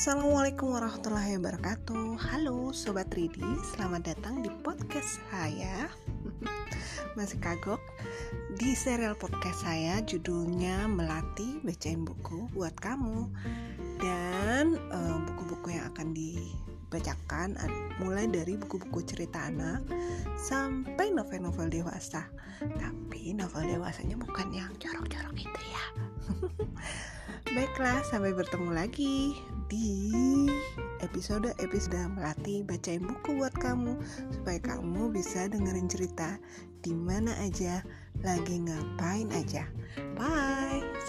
Assalamualaikum warahmatullahi wabarakatuh. Halo Sobat Ridi. Selamat datang di podcast saya. Masih kagok Di serial podcast saya Judulnya Melati Bacain Buku Buat Kamu. Dan buku buku-buku yang akan dibacakan Mulai dari buku-buku cerita anak Sampai novel-novel dewasa. Tapi novel dewasanya bukan yang jorok-jorok Baiklah, sampai bertemu lagi di episode-episode Melati bacain buku buat kamu supaya kamu bisa dengerin cerita di mana aja, lagi ngapain aja. Bye.